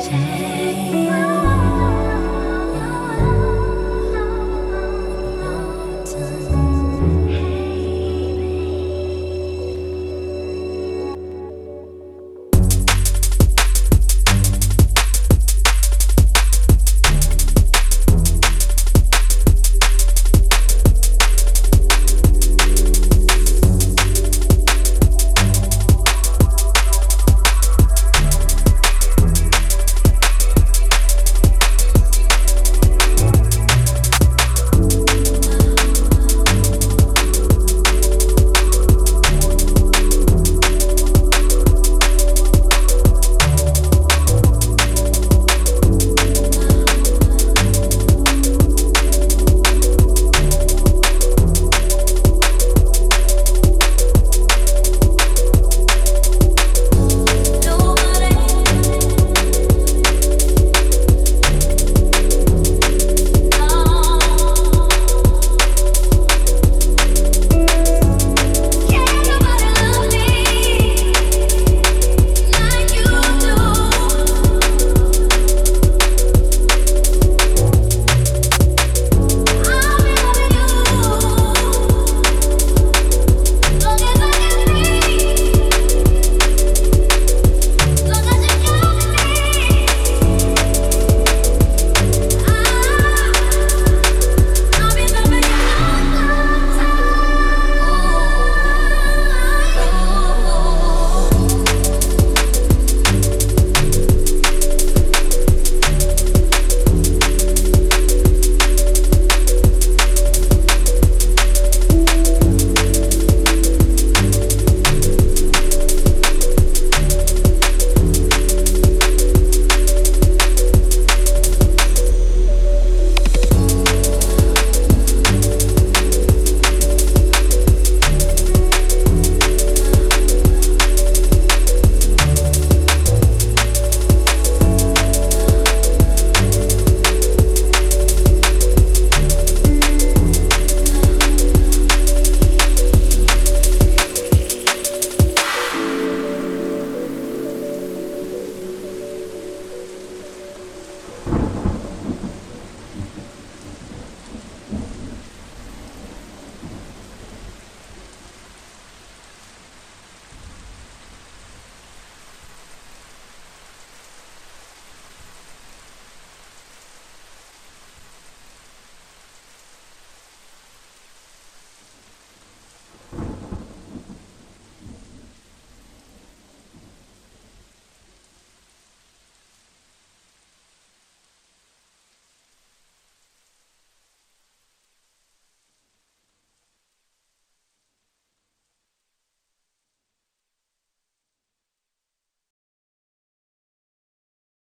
谁